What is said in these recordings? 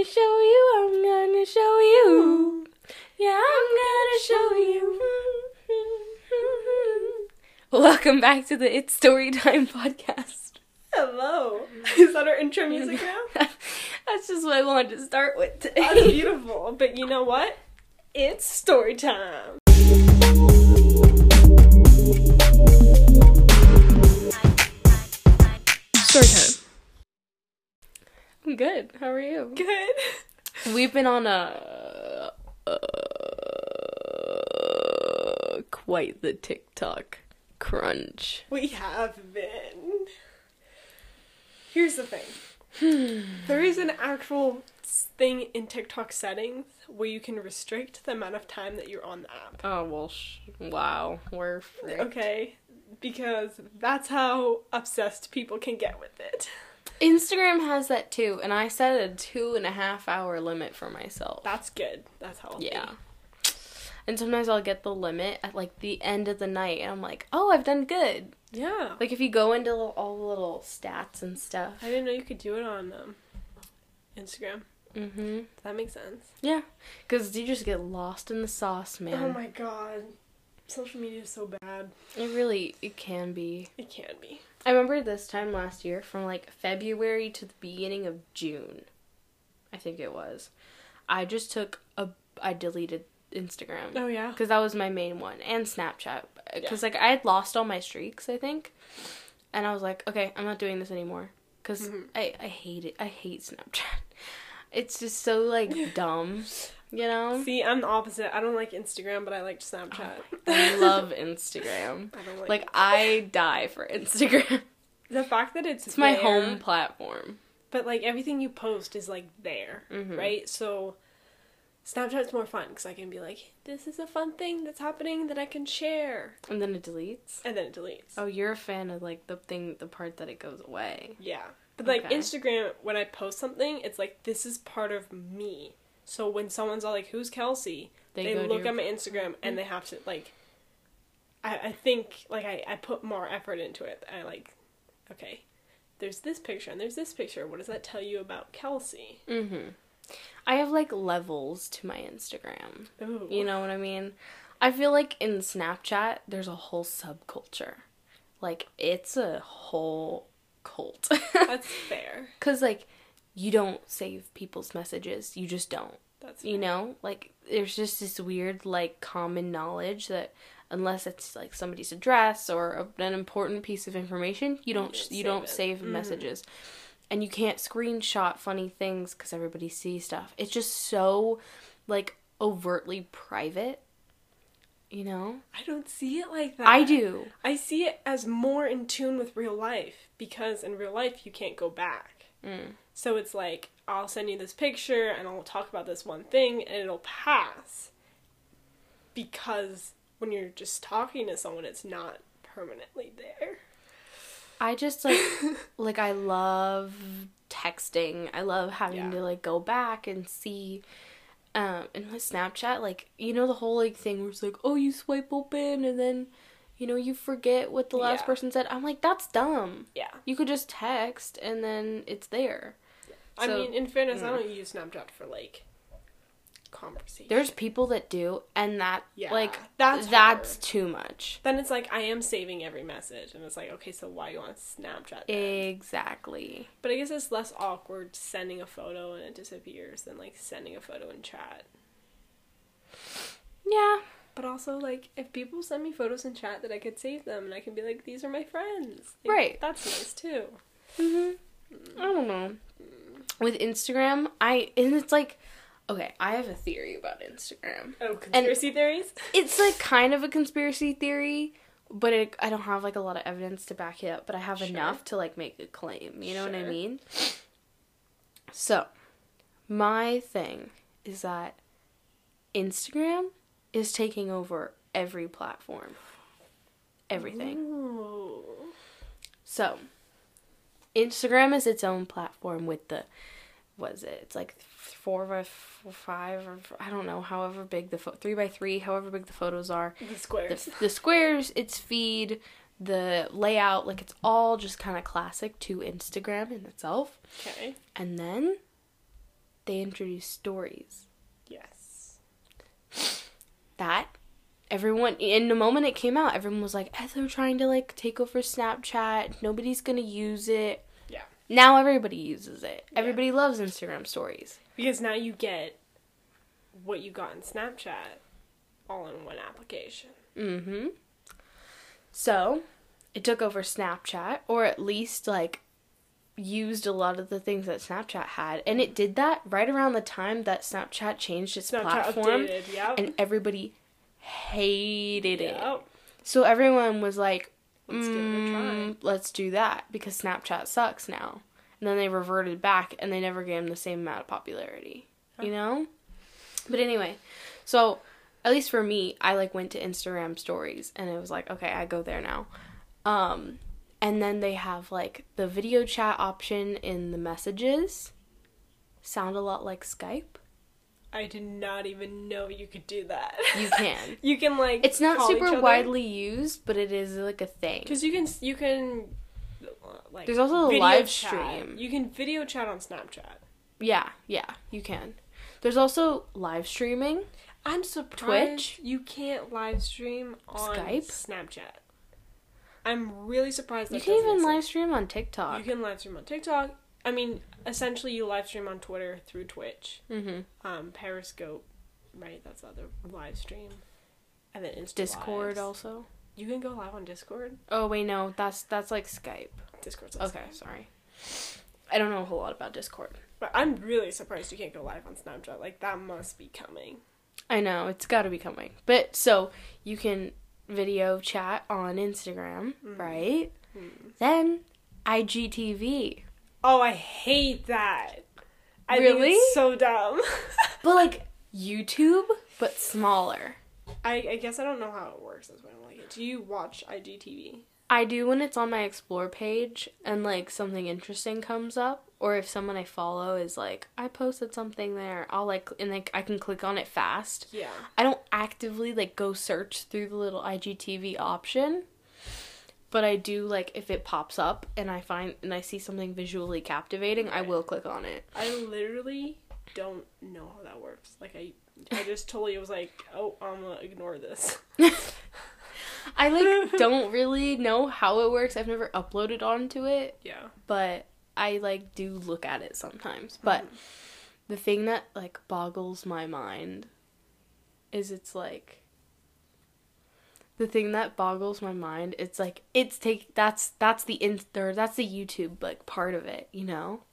gonna show you, I'm gonna show you. Yeah, I'm gonna show you. Welcome back to the It's Storytime podcast. Hello. Is that our intro music now? That's just what I wanted to start with That's today. beautiful. But you know what? It's story time. Story time. I'm good. How are you? Good. We've been on a uh, quite the TikTok crunch. We have been. Here's the thing. there is an actual thing in TikTok settings where you can restrict the amount of time that you're on the app. Oh well, sh- wow, we're fricked. Okay? Because that's how obsessed people can get with it. Instagram has that too, and I set a two and a half hour limit for myself. That's good. That's healthy. Yeah. And sometimes I'll get the limit at like the end of the night, and I'm like, oh, I've done good. Yeah. Like if you go into all the little stats and stuff. I didn't know you could do it on um, Instagram. Mm-hmm. That makes sense. Yeah, because you just get lost in the sauce, man. Oh my god. Social media is so bad. It really, it can be. It can be. I remember this time last year, from like February to the beginning of June, I think it was. I just took a, I deleted Instagram. Oh yeah. because that was my main one and snapchat because like i had lost all my streaks i think and i was like okay i'm not doing this anymore because Mhm. I, I hate it i hate snapchat it's just so like dumb you know See, I'm the opposite. I don't like Instagram, but I like Snapchat. i love instagram I don't like, like i die for instagram the fact that it's it's my home platform but like everything you post is like there, Mhm. right? So Snapchat's more fun because I can be like, this is a fun thing that's happening that I can share, and then it deletes and then it deletes. oh you're a fan of like the thing the part that it goes away Yeah. But like Okay. Instagram, when I post something, it's like this is part of me. So when someone's all like, "Who's Kelsey?" They They, look your- at my Instagram and they have to like. I I think like I I put more effort into it. I like, okay, there's this picture and there's this picture. What does that tell you about Kelsey? mm-hmm i have like levels to my instagram Ooh. You know what I mean? I feel like in Snapchat, there's a whole subculture. Like, it's a whole cult. that's fair. Because, like, you don't save people's messages. You just don't. That's You know? Like, there's just this weird, like, common knowledge that unless it's, like, somebody's address or a- an important piece of information, you don't, don't you save don't it. save Mhm. messages. And you can't screenshot funny things because everybody sees stuff. It's just so, like, overtly private. You know? I don't see it like that. I do. I see it as more in tune with real life because in real life you can't go back. Mm. So it's like, I'll send you this picture and I'll talk about this one thing and it'll pass. Because when you're just talking to someone, it's not permanently there. I just like like I love texting. I love having Yeah. to like go back and see um in with Snapchat like you know the whole like thing where it's like oh you swipe open and then you know you forget what the last Yeah. person said. I'm like that's dumb. Yeah. You could just text and then it's there. I So- mean, in fairness, I mm. don't use Snapchat for like conversation. There's people that do and that Yeah, like that's that's hard. too much. then it's like I am saving every message, and it's like, okay, so why you want Snapchat? then? Exactly. But I guess it's less awkward sending a photo and it disappears than like sending a photo in chat. Yeah. But also, like, if people send me photos in chat, that I could save them and I can be like, these are my friends. Like, Right. That's nice too. hmm I don't know. With Instagram, I and it's like, okay, I have a theory about Instagram. Oh, conspiracy theories? It's like kind of a conspiracy theory, but it, I don't have like a lot of evidence to back it up. But I have Sure. enough to like make a claim. You know what I Sure. mean? So, my thing is that Instagram is taking over every platform. Everything. Ooh. So, Instagram is its own platform with the, what is it? It's like four by f- five or f- I don't know, however big the pho- three by three, however big the photos are. The squares. The, the squares, its feed, the layout, like it's all just kind of classic to Instagram in itself. Okay. And then they introduced stories. Yes. That everyone in the moment it came out, everyone was like, "Eh, they're trying to like take over Snapchat. Nobody's gonna use it. Now everybody uses it. Yeah. Everybody loves Instagram stories. Because now you get what you got in Snapchat all in one application. Mm-hmm. So, it took over Snapchat, or at least like used a lot of the things that Snapchat had, and it did that right around the time that Snapchat changed its Snapchat platform, updated, yep. and everybody hated it. So everyone was like, Let's give it a try. "Mm, let's do that because Snapchat sucks now. And then they reverted back and they never gave them the same amount of popularity. You know? But anyway, so at least for me, I like went to Instagram stories and it was like, okay, I go there now. Um and then they have like the video chat option in the messages. Sound a lot like Skype. I did not even know you could do that. You can. you can like. It's not super widely used, but it is like a thing. Because you can you can like There's also a live chat. stream. You can video chat on Snapchat. Yeah, yeah, you can. There's also live streaming. I'm surprised Twitch? you can't live stream on Skype? Snapchat. I'm really surprised that You can even exist. live stream on TikTok. You can live stream on TikTok. I mean, essentially, you live stream on Twitter through Twitch, Mm-hmm. um, Periscope, right? That's the other live stream, and then Insta Discord Lives. also. You can go live on Discord. Oh wait, no, that's that's like Skype. Discord's like Okay, Skype. sorry. I don't know a whole lot about Discord. But I'm really surprised you can't go live on Snapchat. Like that must be coming. I know it's got to be coming, but so you can video chat on Instagram, right? Then IGTV, Oh, I hate that. I Really? think it's so dumb. but like YouTube, but smaller. I, I guess I don't know how it works. That's why I don't like it. Do you watch IGTV? I do when it's on my explore page and like something interesting comes up or if someone I follow is like I posted something there, I'll like and like I can click on it fast. Yeah. I don't actively like go search through the little IGTV option. But I do like if it pops up and I find and I see something visually captivating, I will click on it. I literally don't know how that works. Like I, I just totally was like, oh, I'm gonna ignore this. I like don't really know how it works. I've never uploaded onto it. Yeah. but I like do look at it sometimes. But mm-hmm. the thing that like boggles my mind is it's like the thing that boggles my mind it's like it's take that's that's the in or that's the YouTube like part of it, you know?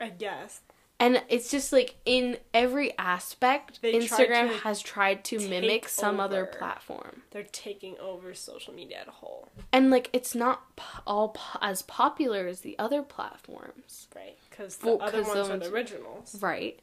I guess. And it's just like in every aspect They Instagram to has tried to mimic some other platform. They're taking over social media as a whole, And like it's not p- all po- as popular as the other platforms. right? Because the Well, other ones are the originals. Right.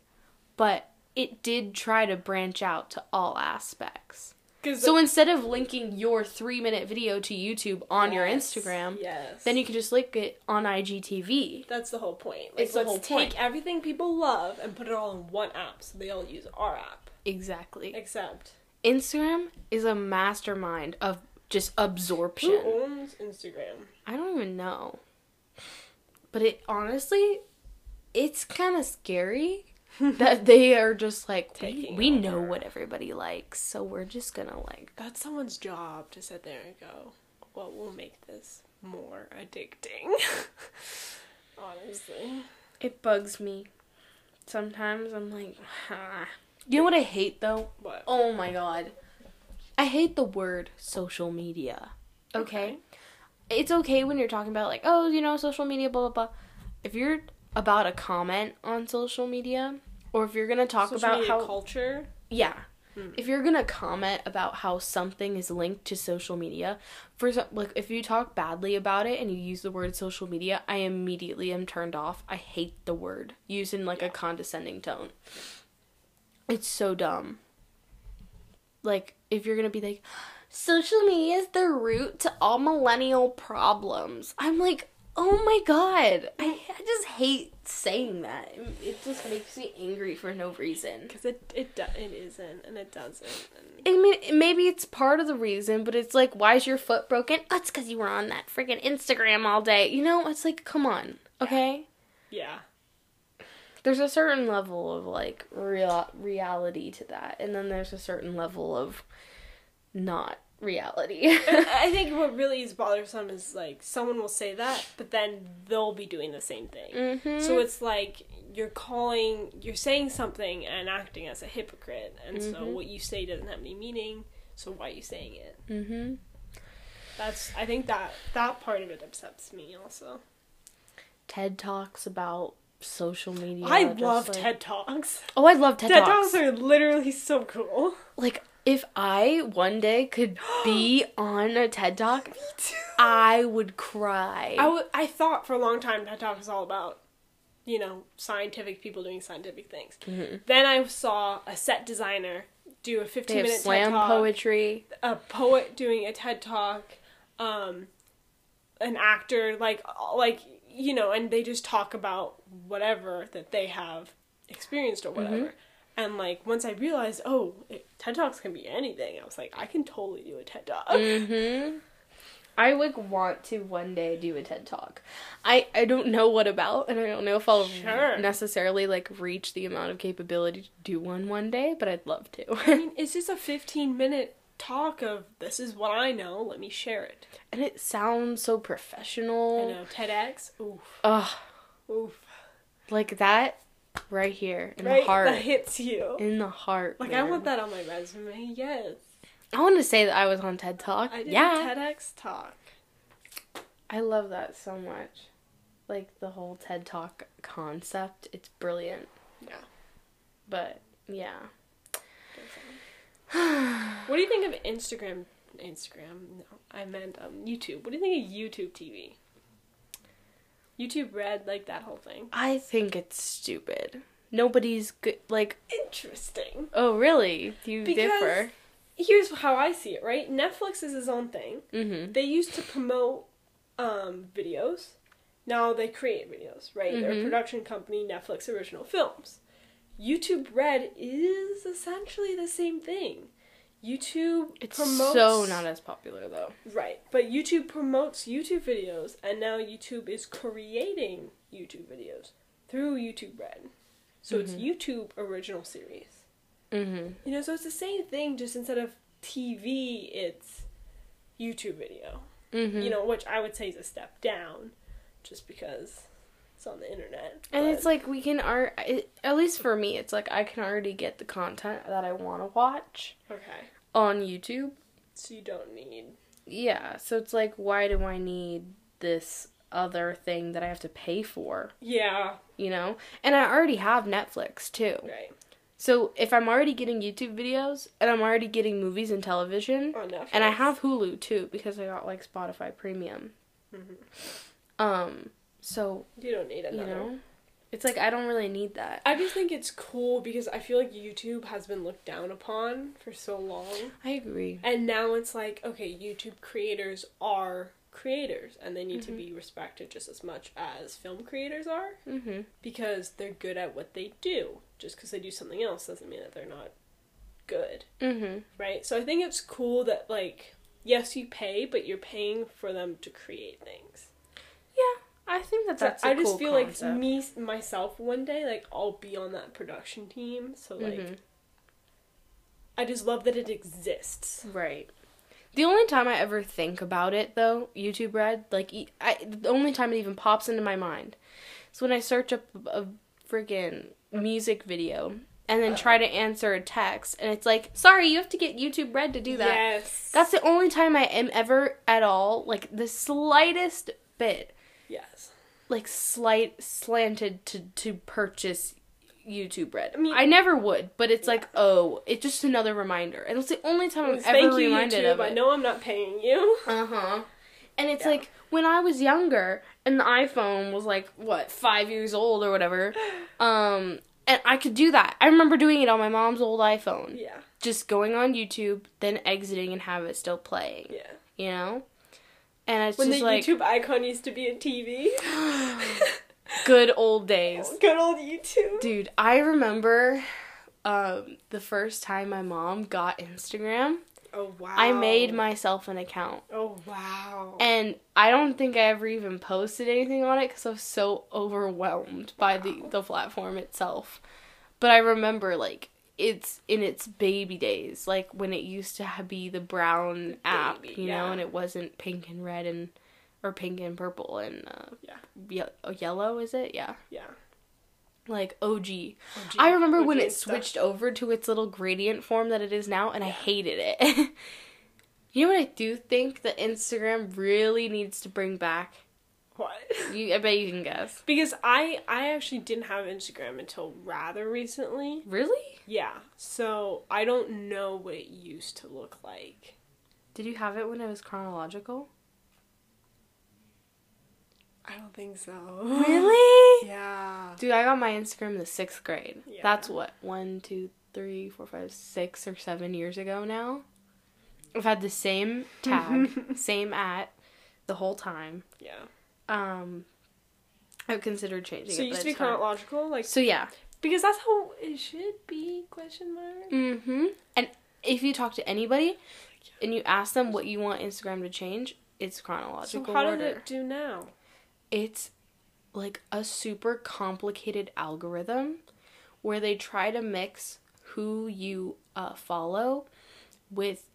But it did try to branch out to all aspects. So instead of linking your three minute video to YouTube on your Instagram, yes, then you can just link it on IGTV. That's the whole point. Like, It's let's whole take point. everything people love and put it all in one app, so they all use our app. Exactly. Except, Instagram is a mastermind of just absorption. who owns Instagram? I don't even know. But it honestly, it's kind of scary that they are just like, we, we know what everybody likes, so we're just gonna like That's someone's job to sit there and go, "What will make this more addicting?" Honestly, It bugs me. Sometimes I'm like, ah. You know what I hate though? what? Oh my god. I hate the word social media. Okay? Okay. It's okay when you're talking about like, oh, you know, social media, blah blah blah. If you're about a comment on social media, or if you're gonna talk Social about how culture. yeah. Hmm. If you're gonna comment about how something is linked to social media, for some, like if you talk badly about it and you use the word social media, I immediately am turned off. I hate the word used in like a condescending tone. It's so dumb. Like if you're gonna be like, social media is the root to all millennial problems. I'm like, oh my god, I, I just hate saying that. It- It just makes me angry for no reason. Because it it do- it isn't and it doesn't. And I mean, maybe it's part of the reason, but it's like, why is your foot broken? Oh, it's because you were on that freaking Instagram all day. You know, it's like, come on, okay? yeah, there's a certain level of like real reality to that, and then there's a certain level of not reality. I think what really is bothersome is like someone will say that, but then they'll be doing the same thing. mm-hmm. So it's like you're calling, you're saying something and acting as a hypocrite, and so Mhm. what you say doesn't have any meaning. So why are you saying it? mm-hmm. That's I think that that part of it upsets me also. TED talks about social media. I love like- TED Talks. Oh, I love TED, TED talks. TED talks are literally so cool. like if I one day could be on a TED talk, I would cry. I, w- I thought for a long time TED Talk was all about, you know, scientific people doing scientific things. Mhm. Then I saw a set designer do a They 15 have minute slam TED Talk, poetry. a poet doing a TED Talk, um, an actor, like, like, you know, and they just talk about whatever that they have experienced or whatever. And like once I realized, oh, it, TED Talks can be anything, I was like, I can totally do a TED Talk. Mm-hmm. I like want to one day do a TED talk. I I don't know what about, and I don't know if I'll Sure. necessarily like reach the amount of capability to do one one day, but I'd love to. I mean, it's just a 15 minute talk of this is what I know, let me share it. and it sounds so I professional. know, TEDx, oof, Ugh, oof. like that right here in right? the heart. That hits you. in the heart. Like, I want that on my resume, yes. I want to say that I was on TED Talk. I did yeah. a TEDx talk. I love that so much. Like the whole TED Talk concept. It's brilliant. Yeah. But yeah. What do you think of Instagram? Instagram? No, I meant um, YouTube. What do you think of YouTube TV? YouTube Red, like that whole thing. I think it's stupid. Nobody's good. Like, Interesting. oh, really? You Because- differ? Here's how I see it, right? Netflix is his own thing. Mm-hmm. They used to promote um, videos. Now they create videos, right? They're a Mhm. production company, Netflix Original Films. YouTube Red is essentially the same thing. YouTube It's promotes so not as popular though. right, but YouTube promotes YouTube videos, and now YouTube is creating YouTube videos through YouTube Red. So it's Mhm. YouTube original series. Mm-hmm. You know, so it's the same thing, just instead of TV, it's YouTube video. Mm-hmm. You know, which I would say is a step down, just because it's on the internet. and it's like we can art. At least for me, it's like I can already get the content that I want to watch okay, on YouTube. so you don't need. Yeah, so it's like, why do I need this other thing that I have to pay for? Yeah, You know, and I already have Netflix too. right. So if I'm already getting YouTube videos and I'm already getting movies and television, and I have Hulu too because I got like Spotify Premium. Mhm. Um, so You don't need you another. know, it's like I don't really need that. I just think it's cool because I feel like YouTube has been looked down upon for so long. I agree. And now it's like, okay, YouTube creators are creators and they need to Mhm. be respected just as much as film creators are Mm-hmm. because they're good at what they do. Just because they do something else doesn't mean that they're not good, Mm-hmm. right? So I think it's cool that, like, yes, you pay, but you're paying for them to create things. I think that So that's. a I just cool feel concept. like me, myself, one day, like, I'll be on that production team. So, like, Mhm. I just love that it exists. Right. The only time I ever think about it, though, YouTube Red, like, I, the only time it even pops into my mind is when I search up a, a freaking music video and then try to answer a text, and it's like, sorry, you have to get YouTube Red to do that. Yes. That's the only time I am ever at all, like, the slightest bit, yes. like, slight slanted to, to purchase YouTube Red. I mean- I never would, but it's like, oh, it's just another reminder. And it's the only time I'm Thank ever you, reminded YouTube. of it. I know I'm not paying you. Uh huh. And it's Yeah. like when I was younger and the iPhone was like what five years old or whatever, um, and I could do that. I remember doing it on my mom's old iPhone, Yeah. just going on YouTube, then exiting and have it still playing. Yeah. You know, and it's When the like YouTube icon used to be a TV. good old days, Good old YouTube. dude. I remember um, the first time my mom got Instagram. Oh wow. I made myself an account. Oh wow. And I don't think I ever even posted anything on it because I was so overwhelmed by the, the platform itself. But I remember, like, it's in its baby days, like when it used to be the brown app, you know, and it wasn't pink and red and, or pink and purple and, uh, Yeah. ye- oh, yellow, is it? Yeah. yeah. Like OG. OG I remember when OG it stuff. switched over to its little gradient form that it is now, and I hated it. you know what I do think that Instagram really needs to bring back? What? You, I bet you can guess. Because I I actually didn't have Instagram until rather recently. Really? Yeah. So I don't know what it used to look like. Did you have it when it was chronological? I don't think so. Really? Yeah. Dude, I got my Instagram in the sixth grade. Yeah. That's what one, two, three, four, five, six or seven years ago now. I've had the same tag, same at, the whole time. Yeah. Um, I've considered changing So it. used to be chronological, like So yeah. because that's how it should be. Question mark. Mm-hmm. And if you talk to anybody and you ask them what you want Instagram to change, it's chronological. So how order. did it do now? It's like a super complicated algorithm where they try to mix who you uh, follow with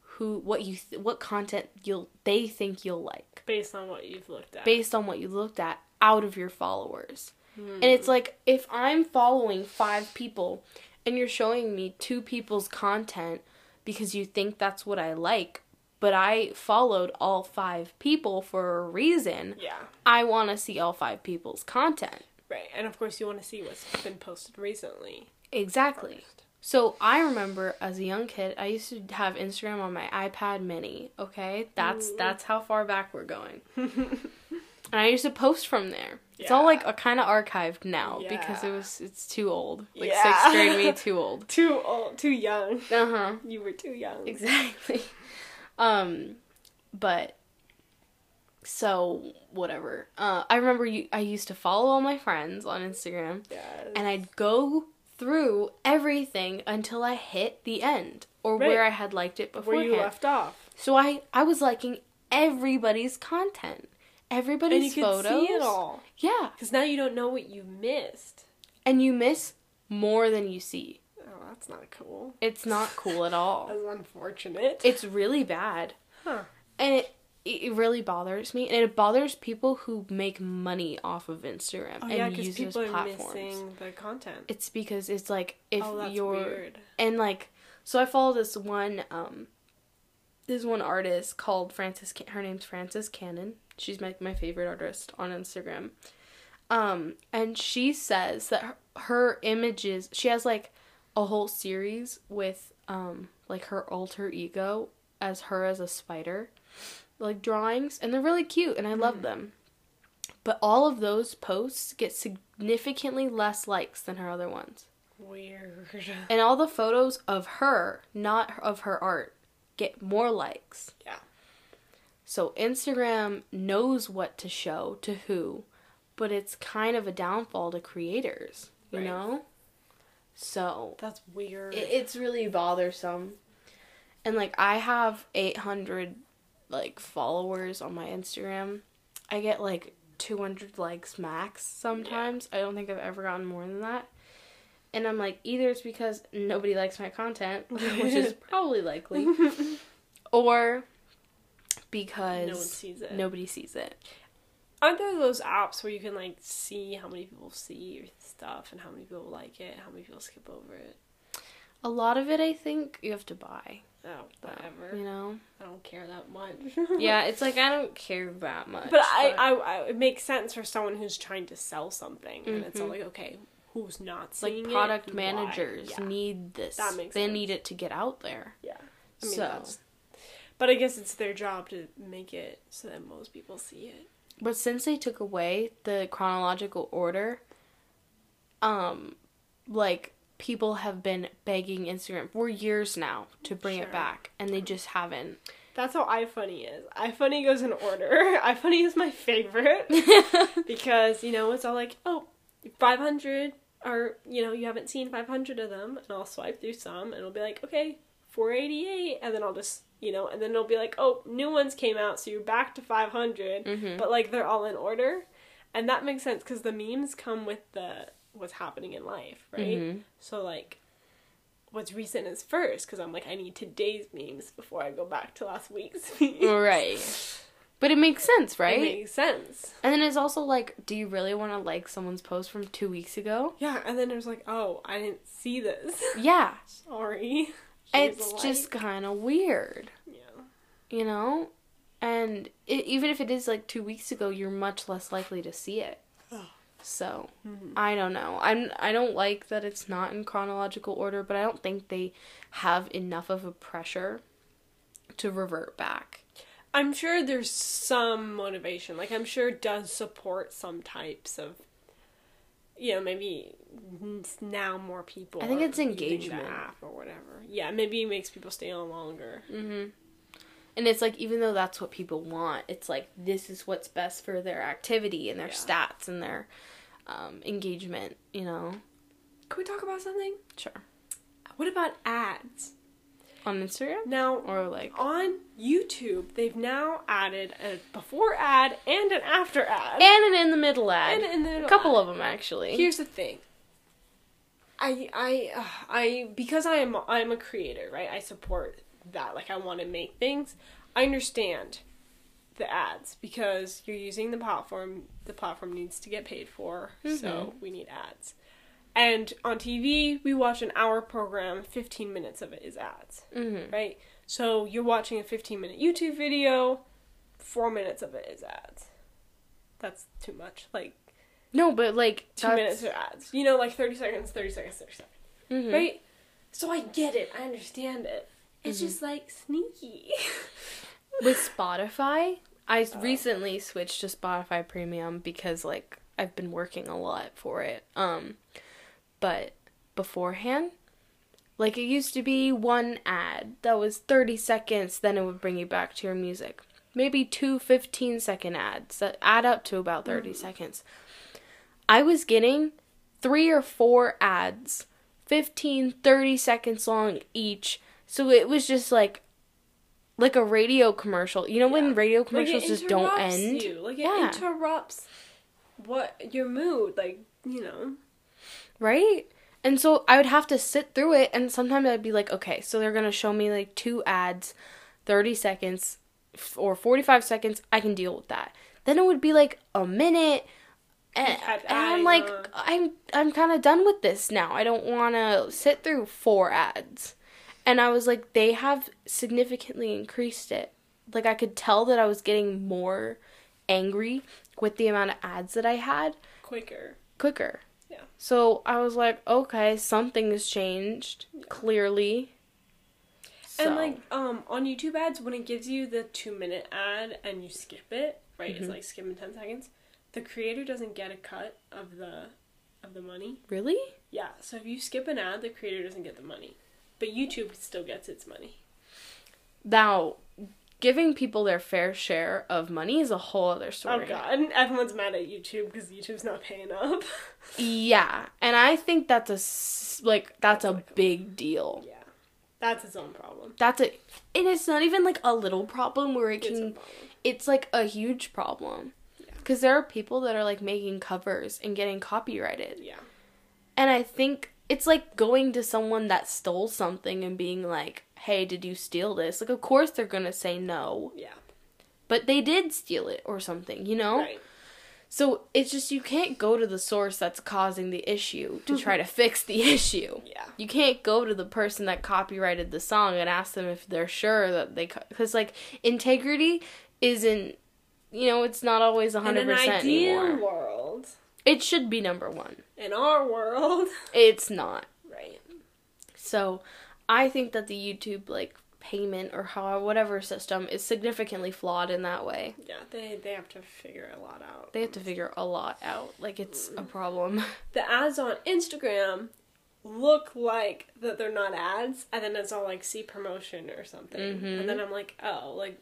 who what you th- what content you'll they think you'll like Based on what you've looked at. based on what you looked at out of your followers. Hmm. And it's like if I'm following five people and you're showing me two people's content because you think that's what I like, but I followed all five people for a reason, yeah. I want to see all five people's content. Right. And of course you want to see what's been posted recently. Exactly. So I remember as a young kid, I used to have Instagram on my iPad mini. Okay, that's Ooh. that's how far back we're going. and I used to post from there. It's all like a kind of archived now because it was it's too old. Like Yeah. sixth grade me too old. Too old, too young. Uh huh. You were too young. Exactly. Um, but so whatever. Uh, I remember you. I used to follow all my friends on Instagram, Yes. and I'd go through everything until I hit the end or Right. where I had liked it before. where you left off. So I I was liking everybody's content, everybody's And you could photos. see it all. Yeah, Because now you don't know what you missed. and you miss more than you see. Oh, that's not cool. It's not cool at all. That's unfortunate. It's really bad. huh. and it it really bothers me and it bothers people who make money off of instagram Oh and yeah, use people those are platforms missing the content. it's because it's like if oh, that's you're weird. and like so i follow this one um this one artist called frances Can- her name's frances cannon she's my, my favorite artist on instagram um and she says that her, her images she has like a whole series with um like her alter ego as her as a spider like drawings and they're really cute and i love mm. them but all of those posts get significantly less likes than her other ones Weird. and all the photos of her, not of her art, get more likes. Yeah. So Instagram knows what to show to who, but it's kind of a downfall to creators, you Right. know? So That's weird. it, it's really bothersome. And like I have 800 like followers on my Instagram. I get like 200 likes max sometimes. I don't think I've ever gotten more than that. And I'm like either it's because nobody likes my content, which is probably likely, or because no one sees it. nobody sees it. Aren't there those apps where you can like see how many people see your stuff and how many people like it, how many people skip over it? A lot of it I think you have to buy, Oh, whatever. you know? I don't care that much. Yeah, it's like I don't care that much. But I, I, I, it makes sense for someone who's trying to sell something, and it's all Mhm. like, okay, who's not It's like seeing product it? managers Yeah. need this. That makes they sense. need it to get out there. Yeah. I mean, So- that's. But I guess it's their job to make it so that most people see it. But since they took away the chronological order, um, like people have been begging Instagram for years now to bring Sure. it back, and they just haven't. That's how iFunny is. iFunny goes in order. iFunny is my favorite because you know it's all like, oh, 500 or you know you haven't seen 500 of them, and I'll swipe through some, and it'll be like, okay, 488 and then I'll just, you know, and then it'll be like, "Oh, new ones came out, so you're back to 500." Mhm. But like they're all in order. And that makes sense cuz the memes come with the what's happening in life, right? Mhm. So like what's recent is first cuz I'm like I need today's memes before I go back to last week's memes. Right. But it makes sense, right? It makes sense. and then it's also like, do you really want to like someone's post from two weeks ago? Yeah, and then there's like, "Oh, I didn't see this." Yeah. Sorry. Here's It's just kind of weird, yeah. you know? And it, even if it is like two weeks ago, you're much less likely to see it. So Mhm. I don't know. I'm I don't like that it's not in chronological order, but I don't think they have enough of a pressure to revert back. I'm sure there's some motivation. Like I'm sure it does support some types of you know, maybe now more people I think it's engagement. app or whatever. Yeah, maybe it makes people stay on longer. Mhm. And it's like even though that's what people want, it's like this is what's best for their activity and their Yeah. stats and their um, engagement, you know. Can we talk about something? Sure. What about ads? On Instagram Now, or like on YouTube, they've now added a before ad and an after ad. and an in the middle ad. And in the middle a couple ad. of them actually. Here's the thing. I I uh, I because I am I'm a creator, right? I support that. Like I want to make things. I understand the ads because you're using the platform. The platform needs to get paid for, so we need ads. And on TV, we watch an hour program. Fifteen minutes of it is ads, Mhm. right? So you're watching a 15 minute YouTube video. Four minutes of it is ads. That's too much. Like No, but like two minutes are ads. You know, like 30 seconds, 30 seconds, 30 seconds. Mhm. Right? So I get it. I understand it. It's Mm-hmm. just like sneaky. with Spotify, I recently switched to Spotify Premium because like I've been working a lot for it. Um but beforehand, like it used to be one ad that was 30 seconds, then it would bring you back to your music. Maybe two 15 second ads that add up to about 30 seconds. I was getting three or four ads, 15, 30 seconds long each. So it was just like like a radio commercial. You know when Yeah. radio Like, it commercials just don't end? You. Like it Yeah. interrupts what your mood. Like you know. Right? And so I would have to sit through it and sometimes I'd be like, okay, so they're going to show me like two ads, 30 seconds f- or 45 seconds. I can deal with that. Then it would be like a minute and, and I'm like. I'm I'm kind of done with this now. I don't want to sit through four ads. And I was like they have significantly increased it. Like I could tell that I was getting more angry with the amount of ads that I had Quicker. quicker. Yeah. So I was like, okay, something has changed clearly. And So- like um on YouTube ads, when it gives you the two minute ad and you skip it, right? Mm-hmm. It's like skipping ten seconds. The creator doesn't get a cut of the of the money. really? Yeah. So if you skip an ad, the creator doesn't get the money, but YouTube still gets its money. Now, giving people their fair share of money is a whole other oh, story. Oh god, everyone's mad at YouTube because YouTube's not paying up. Yeah, and I think that's a like that's a big deal. yeah, that's its own problem. That's a and it's not even like a little problem where it It's can problem. it's like a huge problem. Yeah. Cuz there are people that are like making covers and getting copyrighted. Yeah. And I think it's like going to someone that stole something and being like, "Hey, did you steal this?" Like of course they're going to say no, Yeah. but they did steal it or something, you know? Right. So it's just you can't go to the source that's causing the issue to hmm. try to fix the issue. Yeah. You can't go to the person that copyrighted the song and ask them if they're sure that they cuz like integrity isn't you know, it's not always 100% In an ideal anymore. world, It should be number 1. in our world, It's not. right? So, I think that the YouTube like payment or how whatever system is significantly flawed in that way. Yeah, they they have to figure a lot out. They have to figure a lot out. Like it's a problem. the ads on Instagram look like that they're not ads, and then it's all like see promotion or something, Mhm. and then I'm like, oh, like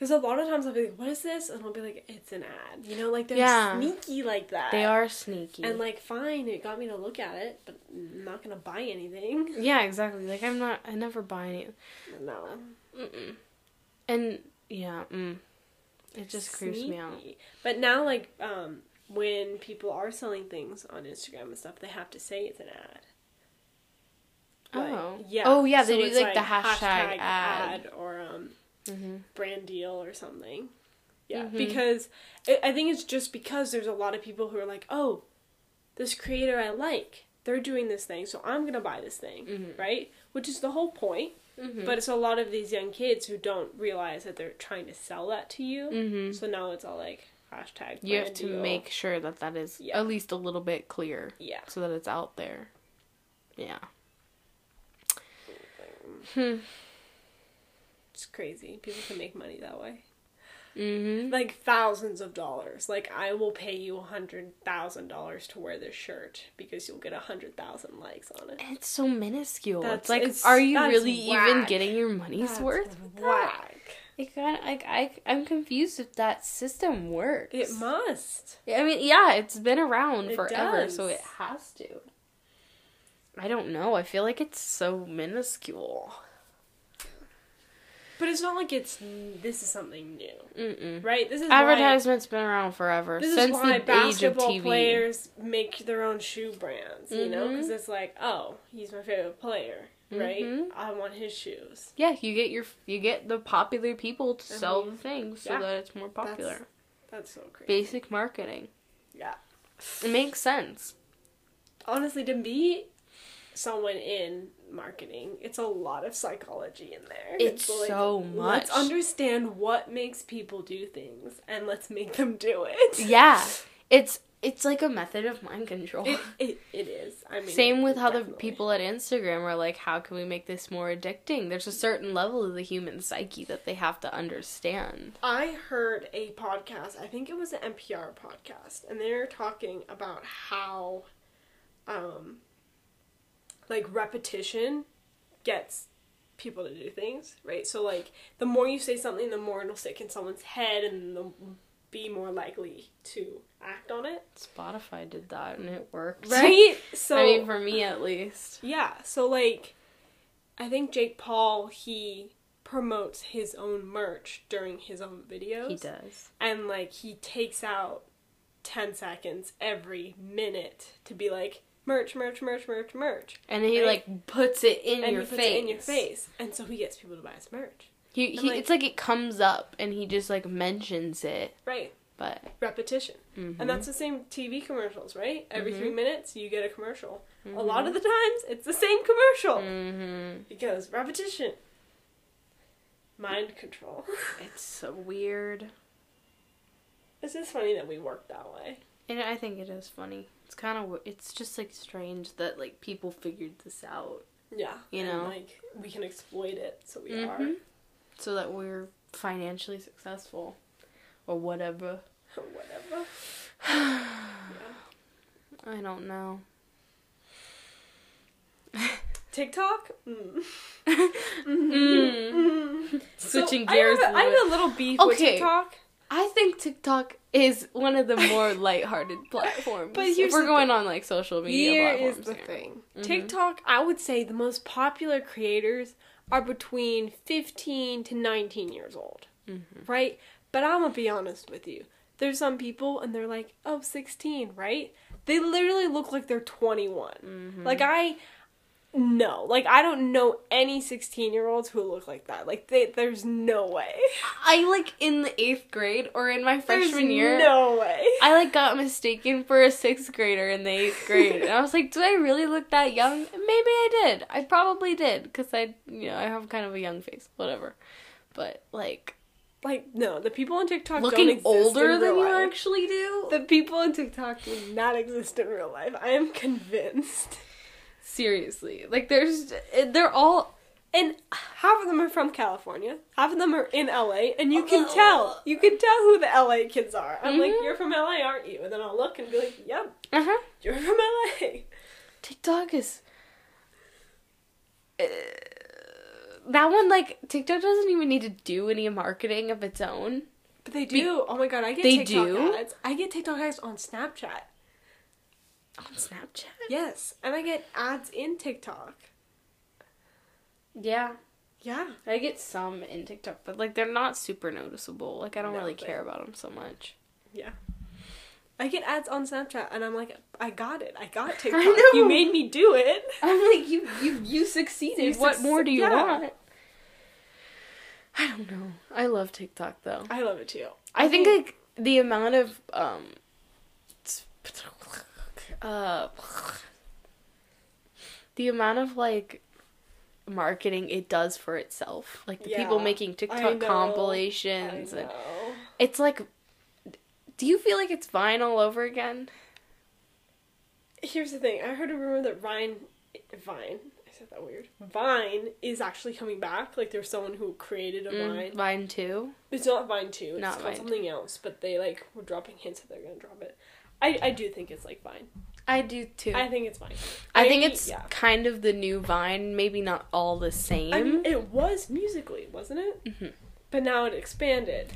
Because a lot of times I'll be like, "What is this?" and I'll be like, "It's an ad." You know, like they're Yeah. sneaky like that. They are sneaky. And like, fine, it got me to look at it, but I'm not gonna buy anything. yeah, exactly. Like I'm not. I never buy any. No. Mm-mm. And yeah, mm, it just creeps me out. But now, like, um, when people are selling things on Instagram and stuff, they have to say it's an ad. Like, Oh. yeah. Oh, yeah, they do, it's like, the hashtag ad. or um, Mm-hmm. brand deal or something. Yeah, Mhm. because I I think it's just because there's a lot of people who are like, oh, this creator I like, they're doing this thing, so I'm gonna buy this thing, Mhm. right? Which is the whole point. Mm-hmm. But it's a lot of these young kids who don't realize that they're trying to sell that to you. mm-hmm. So now it's all like hashtag. you have to deal. make sure that that is Yeah. at least a little bit clear, yeah. so that it's out there. Yeah. Hmm. It's crazy. People can make money that way. Mm-hmm. Like thousands of dollars. Like I will pay you a hundred thousand dollars to wear this shirt because you'll get a hundred thousand likes on it. It's so minuscule. That's- it's like, it's- are you really even getting your money's That's worth? Whack. It kind of like I I'm confused if that system works. It must. I mean, yeah, it's been around It forever, so it has to. I don't know. I feel like it's so minuscule. But it's not like it's this is something new, Mm-mm. right? This is why- Advertisement's been around forever This since is why the age of basketball TV. players make their own shoe brands, you know, Mhm. because it's like, oh, he's my favorite player, right? Mhm. I want his shoes. Yeah, you get your you get the popular people to sell mean, the things so yeah, that it's more popular. That's so crazy. Basic marketing. Yeah. It makes sense. Honestly, to be someone in marketing, it's a lot of psychology in there. It's so much. Let's understand what makes people do things and let's make them do it. Yeah, it's it's like a method of mind control. It, it, it is. I mean, Same with how the people at Instagram are like, how can we make this more addicting? There's a certain level of the human psyche that they have to understand. I heard a podcast, I think it was an NPR podcast, and they were talking about how um like repetition gets people to do things, right? So like the more you say something, the more it'll stick in someone's head and they'll be more likely to act on it. Spotify did that and it worked. Right? So I mean, for me at least. Yeah, so like I think Jake Paul he promotes his own merch during his own videos. He does. and like he takes out 10 seconds every minute to be like merch merch merch merch merch. And he Right? like puts it in and your he puts face. it in your face. and so he gets people to buy his merch. He, he like- it's like it comes up and he just like mentions it, right. But repetition. Mhm. and that's the same tv commercials right? Every Mhm. three minutes you get a commercial. A Mhm. lot of the times it's the same commercial. Because repetition. Mind control. It's so weird. it's just funny that we work that way And I think it is funny. It's kind of it's just like strange that like people figured this out. yeah You know? like we can exploit it so we are Mhm. So that we're financially successful or whatever. Or whatever yeah. I don't know. TikTok? Mm. Mm. Mm. Switching So, gears I have, a, I have a little beef with Okay. TikTok. I think TikTok is one of the more lighthearted platforms. But if we're going thing. on like social media Here is platforms. the here. thing. Mhm. TikTok, I would say the most popular creators are between 15 to 19 years old. Mhm. Right? But I'm going to be honest with you. There's some people and they're like, oh, 16, right? They literally look like they're 21. Mhm. Like, I. No. Like, I don't know any 16 year olds who look like that. Like, they, there's no way. I like in the eighth grade or in my There's freshman year. no way. I like got mistaken for a sixth grader in the eighth grade, and I was like, do I really look that young? Maybe I did. I probably did, because I, you know, I have kind of a young face, whatever." But like Like no, the people on TikTok don't looking exist older than you life. actually do. The people on TikTok do not exist in real life. I am convinced. Seriously, like there's, they're all And half of them are from California, half of them are in LA, and you can tell. You can tell who the LA kids are. I'm like, Mhm. you're from LA, aren't you? And then I'll look and be like, yep, uh huh. you're from LA. TikTok is. Uh, that one like TikTok doesn't even need to do any marketing of its own. But they Be- do. oh my god, I get They TikTok do? ads. I get TikTok ads on Snapchat. On Snapchat? Yes, and I get ads in TikTok. Yeah. Yeah. I get some in TikTok, but like they're not super noticeable. Like I don't No, really they- care about them so much. Yeah. I get ads on Snapchat and I'm like, I got it. I got I TikTok. know. You made me do it. I'm like you you you succeeded. You what more do you yeah. want? I don't know. I love TikTok though. I love it too. I think like the amount of um uh the amount of like marketing it does for itself. Like the people Yeah, making I TikTok know, compilations and it's like do you feel like it's Vine all over again? Here's the thing. I heard a rumor that Vine, Vine, I said that weird. Vine is actually coming back. Like there's someone who created a Mm, Vine. Vine too. It's not Vine 2. It's Not called Vine something else, but they like were dropping hints that they're gonna drop it. I, I do think it's like Vine. I do too. I think it's Vine. I think it's yeah. kind of the new Vine, maybe not all the same. I mean, it was musical.ly, wasn't it? Mhm. But now it expanded.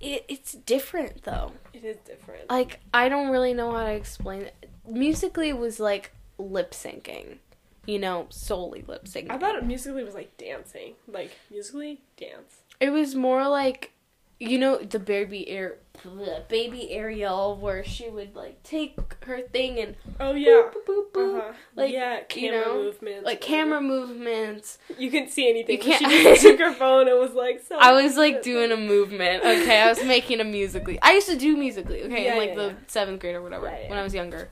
it, it's different though. It is different. Like I don't really know how to explain it. Musically was like lip syncing. You know, solely lip syncing. I thought it musical.ly was like dancing, like musical.ly dance. it was more like you know the baby air baby Ariel where she would like take her thing and Oh yeah, boop, boop, boop, uh-huh. like, yeah, you camera know, movements, like camera movements. You couldn't see anything. You can't- She took her phone and was like, so. I was like doing a movement. Okay, I was making a musical.ly. I used to do musical.ly. Okay, Yeah, in like yeah, the yeah. seventh grade or whatever when I was younger.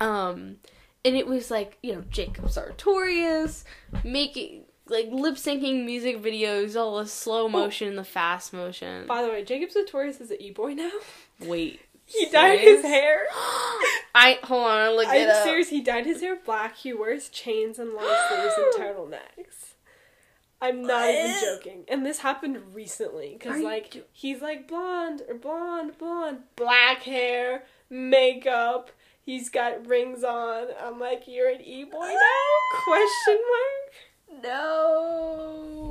Um, and it was like you know Jacob Sartorius making like lip syncing music videos, all the slow motion, and the fast motion. By the way, Jacob Sartorius is an e-boy now. Wait, He dyed his hair. I hold on, I'll look it I'm up. serious. He dyed his hair black. He wears chains and long sleeves and turtlenecks. I'm not even joking. And this happened recently because like he's like blonde or blonde, blonde, black hair, makeup. He's got rings on. I'm like, you're an e-boy now? Question mark. No,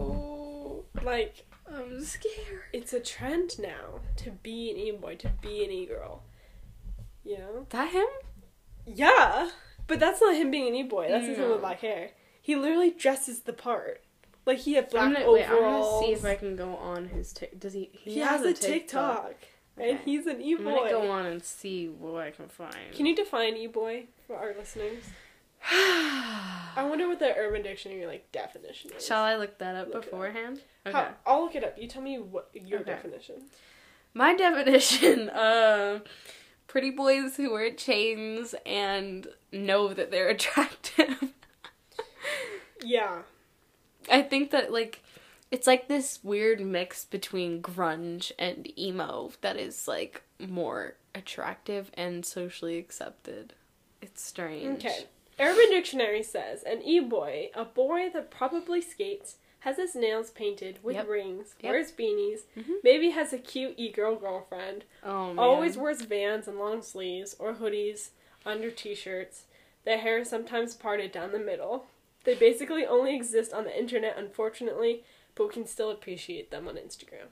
Like I'm scared. it's a trend now to be an e-boy, to be an e-girl. You know? That him? Yeah, but that's not him being an e-boy. That's just him with black hair. He literally dresses the part. Like he had black I'm gonna, wait, I'm gonna see if I can go on his. Tik does he? He, has, a TikTok, and Okay. he's an e boy. I'm gonna go on and see what I can find. Can you define e-boy for our listeners? I wonder what the Urban Dictionary like definition is. Shall I look that up Look it up. beforehand? Okay. How, I'll look it up. You tell me what your Okay. definition. My definition: uh, pretty boys who wear chains and know that they're attractive. Yeah. I think that like it's like this weird mix between grunge and emo that is like more attractive and socially accepted. It's strange. Okay. Urban Dictionary says an e-boy, a boy that probably skates, has his nails painted with Yep. rings, Yep. wears beanies, Mhm. maybe has a cute e-girl girlfriend, Oh always wears Vans and long sleeves or hoodies under t-shirts. Their hair is sometimes parted down the middle. They basically only exist on the internet, unfortunately, but we can still appreciate them on Instagram.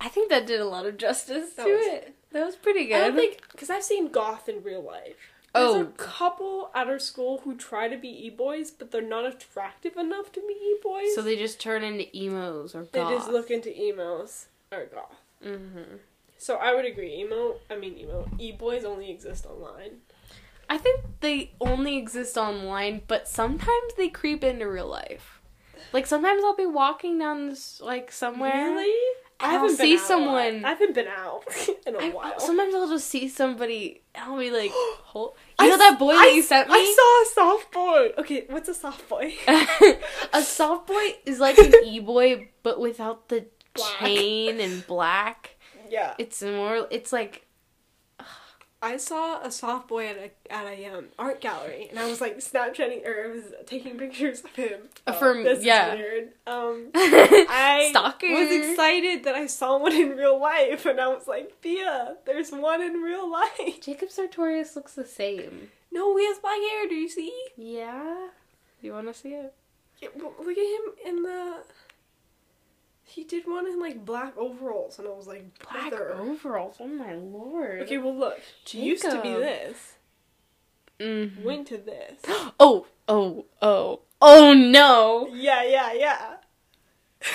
I think that did a lot of justice That to was- it. That was pretty good. I don't think because I've seen goth in real life. There's Oh. a couple at our school who try to be e-boys, but they're not attractive enough to be e-boys. so they just turn into emos or goth. They just look into emos or goth. hmm So I would agree. Emo, I mean emo, e-boys only exist online. I think they only exist online, but sometimes they creep into real life. Like sometimes I'll be walking down this like somewhere. Really? I haven't see out a lot. someone- I haven't been out in a I- while. sometimes I'll just see somebody and I'll be like, Hold. I you know that boy s- that I you sent me? I saw a soft boy. Okay, what's a soft boy? a soft boy is like an e boy, but without the Black. chain and black. yeah. It's more. It's like I saw a soft boy at a at a um, art gallery, and I was like Snapchatting or I was taking pictures of him. Oh, from- this is yeah. weird. Um, I Stalker. was excited that I saw one in real life, and I was like, Thea, there's one in real life. Jacob Sartorius looks the same. No, he has black hair. Do you see? Yeah. You want to see it? Yeah, well, look at him in the. He did one in like black overalls, and I was like, Black brother. overalls. Oh my lord. Okay, well look, he used to be Jacob. this, Mhm. went to this. Oh, oh, oh, oh no! yeah, yeah, yeah.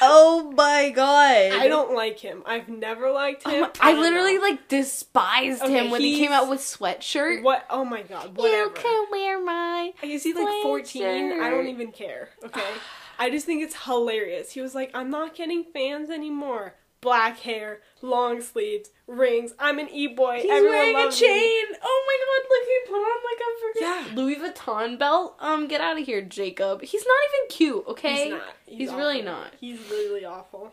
Oh my god! I don't like him. I've never liked Oh him. my- I don't literally know. like despised Okay, him when he came out with sweatshirt. What? Oh my god! Whatever. You can wear my. Is he like 14? I don't even care, okay? I just think it's hilarious. He was like, I'm not getting fans anymore. Black hair, long sleeves, rings. I'm an e boy. He's Everyone wearing a loves me." chain. Oh my god! Look, he put on like a freaking Yeah. Louis Vuitton belt. Um, get out of here, Jacob. He's not even cute. Okay, He's not. He's really not. He's literally awful.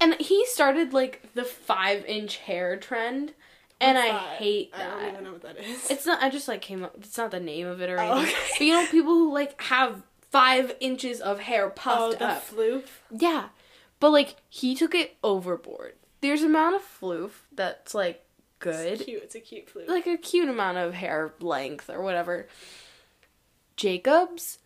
And he started like the five inch hair trend, and What's I that? hate that. I don't even know what that is. It's not. I just like came up. It's not the name of it or Oh, anything. okay. But you know, people who like have five inches of hair puffed oh, the up. floof. yeah, but like he took it overboard. There's amount of floof that's like It's good, cute. It's a cute floof. like a cute amount of hair length or whatever. Jacob's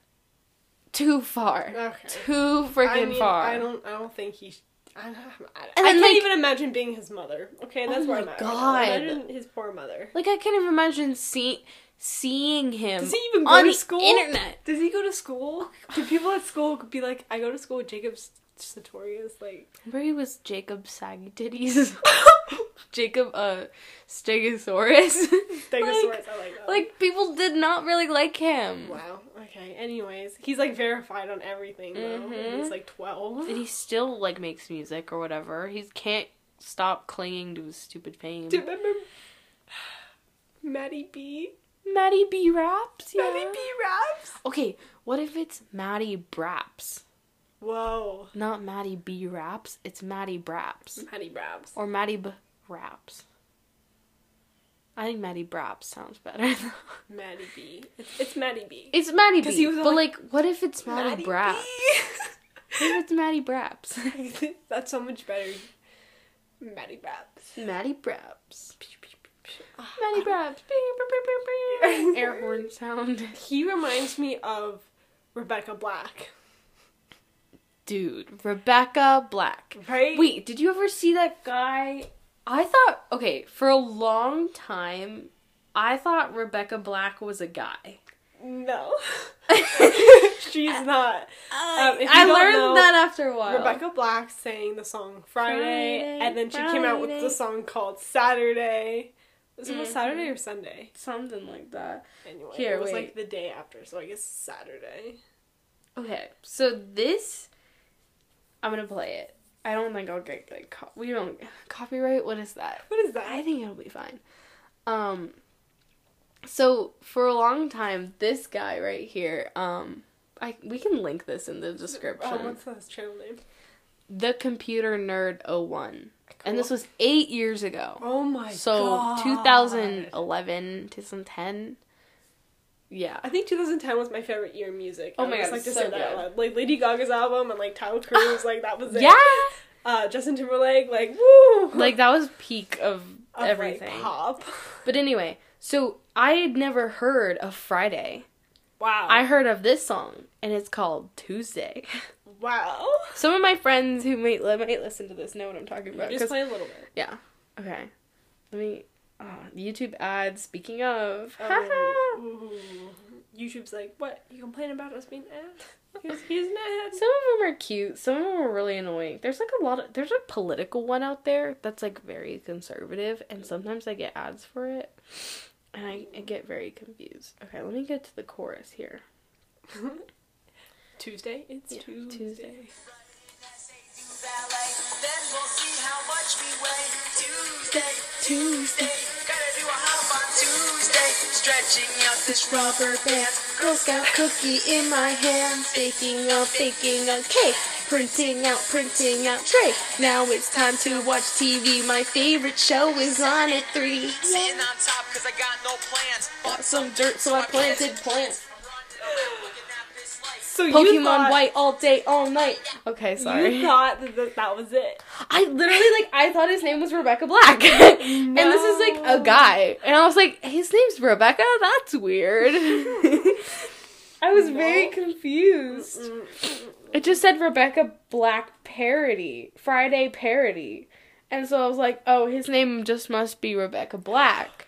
too far. Okay. Too freaking I mean, far. I don't. I don't think he. sh- I, don't- I, I can't like- even imagine being his mother. Okay, that's Oh where my I'm at. God. Imagine his poor mother. Like I can't even imagine see- seeing him Does he even go on to the school? internet. Does he go to school? Do people at school be like, I go to school with Jacob Sartorius? Like, Remember he was Jacob Saggy Titties? Jacob uh Stegosaurus. Stegosaurus, like, I like that. like people did not really like him. wow. Okay. Anyways, he's like verified on everything though. Mhm. He's like twelve. And he still like makes music or whatever. He can't stop clinging to his stupid fame. Do you remember Maddie B? Maddie B raps. Yeah. Maddie B raps. Okay, what if it's Maddie Braps? Whoa. Not Maddie B raps. It's Maddie Braps Maddie Braps. or Maddie B raps. I think Maddie Braps sounds better. Maddie B. It's, it's Maddie B. it's Maddie B. but like, like, what if it's Maddie, Braps? What if it's Maddie Braps? That's so much better. Maddie raps. Maddie Braps. Maddie Braps. Beep, beep. Air horn sound. He reminds me of Rebecca Black. Dude, Rebecca Black. Right? Wait, did you ever see that guy? I thought, okay, for a long time, I thought Rebecca Black was a guy. No. She's not. Um, I learned know, that after a while. Rebecca Black sang the song Friday, Friday, and then she came out with the song called Saturday. Was it Mhm. Saturday or Sunday? Something like that. Anyway, Here, it was wait. like the day after, so I guess Saturday. Okay, so this, I'm gonna play it. I don't think I'll get like co- we don't copyright. What is that? What is that? I think it'll be fine. Um, so for a long time, this guy right here, um, I we can link this in the description. Oh, what's his channel name? the Computer Nerd 01. And this was eight years ago. Oh my so god. 2011, 2010. Yeah. I think 2010 was my favorite year in music. Oh I my God, like to so say that loud. Like Lady Gaga's album and like Taio Cruz, like that was it. Yeah! Uh, Justin Timberlake, like woo. Like, that was peak of, Of, like, everything. pop. But anyway, so I had never heard of Friday. Wow. I heard of this song, and it's called Tuesday. wow. Some of my friends who might, might listen to this know what I'm talking about. Just play a little bit. yeah. Okay. Let me. Oh, YouTube ads. Speaking of. Oh. YouTube's like, what? You complain about us being ads? Here's an ad. Some of them are cute. Some of them are really annoying. There's like a lot of there's a political one out there that's like very conservative, and sometimes I get ads for it, and I, I get very confused. Okay, let me get to the chorus here. Tuesday? It's Yeah, Tuesday. Tuesday. Then we'll see how much we weigh. Tuesday, Tuesday, gotta do a hop on Tuesday. Stretching out this rubber band. Girl Scout cookie in my hand, baking up, baking a cake, printing out, printing out tray. Now it's time to watch TV. My favorite show is on at three. Sitting on top cause I got no plans. Got some dirt, so I planted plants. So Pokemon thought, White all day, all night. Okay, sorry. You thought that, that that was it. I literally like I thought his name was Rebecca Black, and this is like a guy, and I was like, his name's Rebecca. That's weird. I was very confused. It just said Rebecca Black parody, Friday parody. And so I was like, oh, his name just must be Rebecca Black.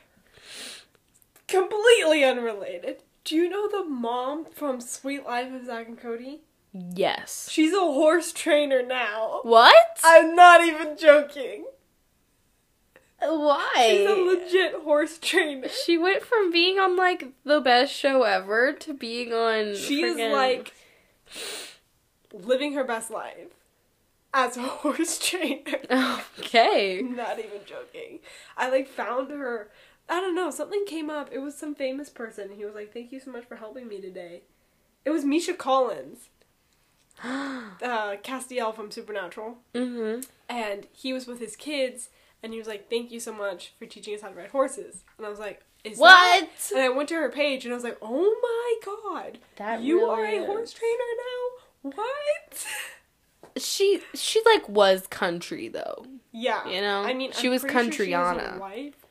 Completely unrelated. Do you know the mom from Suite Life of Zach and Cody? Yes. She's a horse trainer now. What? I'm not even joking. Why? She's a legit horse trainer. she went from being on like the best show ever to being on. She is friggin- like living her best life as a horse trainer. Okay. Not even joking. I like found her. I don't know. Something came up. It was some famous person. He was like, "Thank you so much for helping me today." It was Misha Collins, uh, Castiel from Supernatural, mhm. and he was with his kids, and he was like, "Thank you so much for teaching us how to ride horses." And I was like, "Is What? that-" And I went to her page, and I was like, "Oh my god, That you really are a is. horse trainer now? What?" She she like was country though. Yeah, You know? I mean, She I'm was pretty sure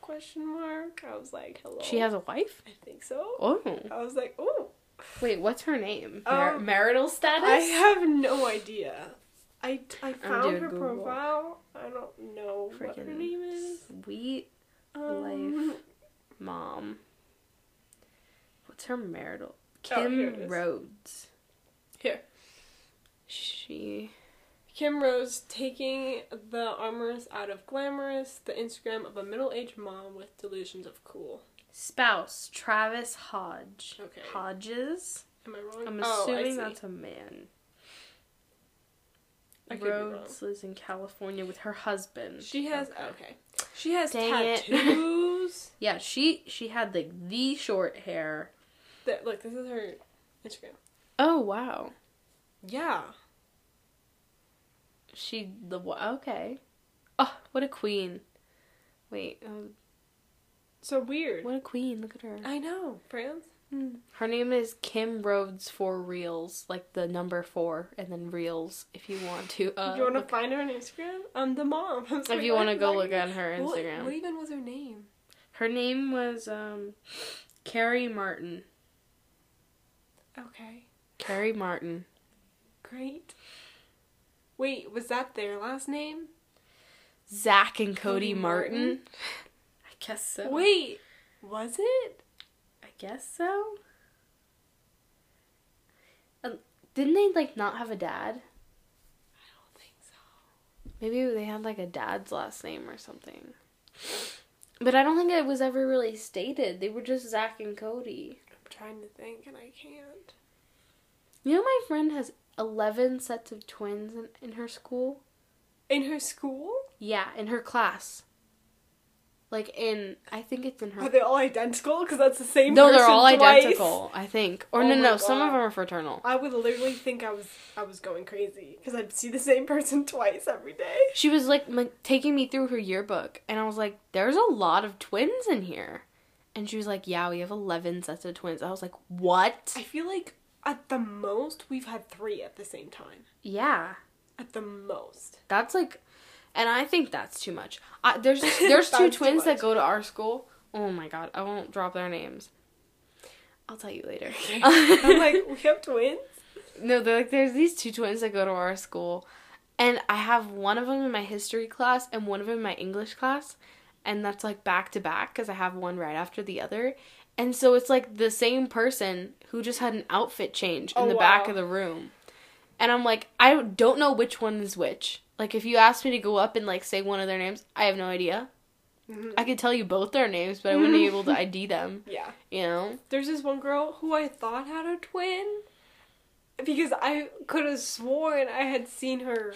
she has a countryana. wife? Question mark. I was like, hello. She has a wife. I think so. Oh, I was like, oh, wait, what's her name? Mar- Um, marital status? I have no idea. I, I found her Google. profile. I don't know what her name is. Suite Um, Life. mom. What's her marital? Oh, here Kim. Rhodes. Here. She. Kim Rhodes taking the armors out of glamorous. The Instagram of a middle-aged mom with delusions of cool. Spouse Travis Hodge. Okay. Hodges. Am I wrong? I'm Oh, I assuming see. that's a man. I could be wrong. Rhodes lives in California with her husband. She has okay. She has Dang tattoos. Yeah, she she had like the short hair. that look, this is her Instagram. Oh wow. Yeah. She the okay. Oh, what a queen. Wait, oh, So weird. what a queen. Look at her. I know, France. Her name is Kim Rhodes for Reels, like the number four, and then Reels if you want to. Uh, you want to find her on Instagram? I'm the mom. if you want to go look at her What, Instagram. what even was her name? Her name was um, Carrie Martin. Okay, Carrie Martin. great. Wait, was that their last name? Zach and Cody, Cody Martin. Martin? I guess so. Wait, was it? I guess so. Um, didn't they like not have a dad? I don't think so. Maybe they had like a dad's last name or something. But I don't think it was ever really stated. They were just Zach and Cody. I'm trying to think and I can't. You know, my friend has 11 sets of twins in, in her school. In her school? Yeah, in her class. Like in, I think it's in her. Are they all identical? Because that's the same. no, they're all twice. identical. I think, or Oh no, no, some of them are fraternal. I would literally think I was I was going crazy because I'd see the same person twice every day. She was like m- taking me through her yearbook, and I was like, "There's a lot of twins in here," and she was like, "Yeah, we have 11 sets of twins." I was like, "What?" I feel like at the most we've had three at the same time. Yeah, At the most. that's like, and I think that's too much. I, there's there's two twins that go to our school. Oh my god, I won't drop their names. I'll tell you later. I'm like, we have twins. No, they're like there's these two twins that go to our school, and I have one of them in my history class and one of them in my English class, and that's like back to back because I have one right after the other, and so it's like the same person who just had an outfit change in Oh, the back of the room, and I'm like I don't know which one is which. Like if you asked me to go up and like say one of their names, I have no idea. Mhm. I could tell you both their names, but I wouldn't be able to ID them. Yeah. You know? There's this one girl who I thought had a twin because I could have sworn I had seen her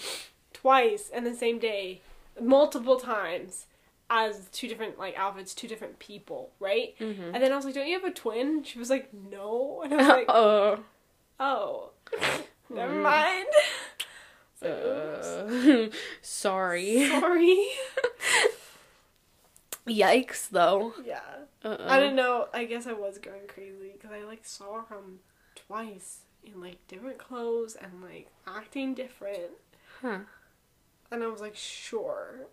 twice in the same day, multiple times as two different like outfits, two different people, right? Mhm. And then I was like, "Don't you have a twin?" She was like, "No," and I was like, oh. "Oh, never Mm. mind." Like, Uh, sorry. Sorry. Yikes, though. yeah. Uh-uh. I don't know. I guess I was going crazy because I like saw him twice in like different clothes and like acting different, Huh. and I was like, sure.